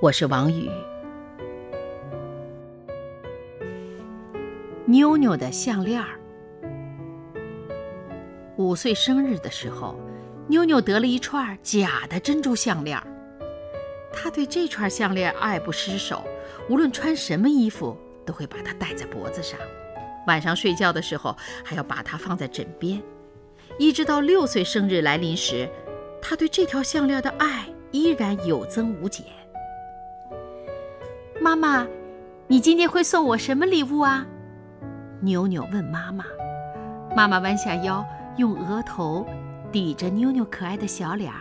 我是王宇。妞妞的项链儿。五岁生日的时候，妞妞得了一串假的珍珠项链儿。她对这串项链爱不释手，无论穿什么衣服。都会把它戴在脖子上，晚上睡觉的时候还要把它放在枕边，一直到六岁生日来临时，他对这条项链的爱依然有增无减。妈妈，你今天会送我什么礼物啊？妞妞问妈妈。妈妈弯下腰，用额头抵着妞妞可爱的小脸儿，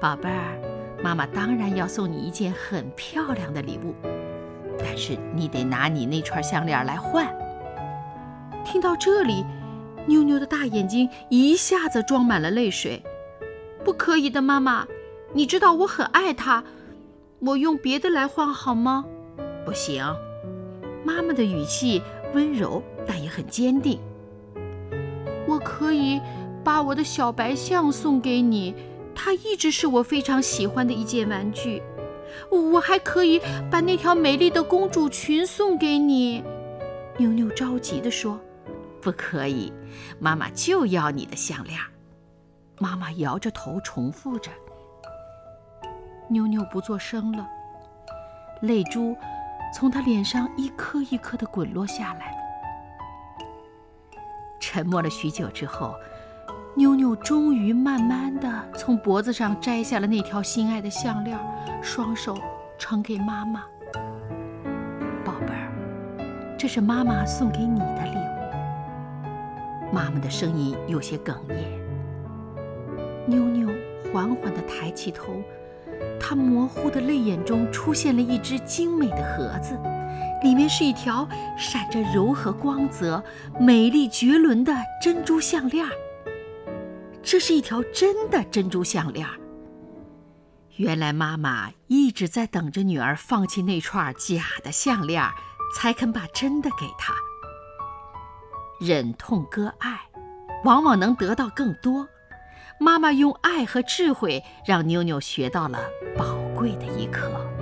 宝贝儿，妈妈当然要送你一件很漂亮的礼物。但是你得拿你那串项链来换。听到这里，妞妞的大眼睛一下子装满了泪水。不可以的，妈妈，你知道我很爱它，我用别的来换好吗？不行。妈妈的语气温柔，但也很坚定。我可以把我的小白象送给你，它一直是我非常喜欢的一件玩具。我还可以把那条美丽的公主裙送给你，妞妞着急地说：“不可以，妈妈就要你的项链。”妈妈摇着头重复着。妞妞不作声了，泪珠从她脸上一颗一颗地滚落下来。沉默了许久之后。妞妞终于慢慢的从脖子上摘下了那条心爱的项链，双手呈给妈妈。宝贝儿，这是妈妈送给你的礼物。妈妈的声音有些哽咽。妞妞缓缓地抬起头，她模糊的泪眼中出现了一只精美的盒子，里面是一条闪着柔和光泽、美丽绝伦的珍珠项链。这是一条真的珍珠项链。原来妈妈一直在等着女儿放弃那串假的项链，才肯把真的给她。忍痛割爱，往往能得到更多。妈妈用爱和智慧，让妞妞学到了宝贵的一课。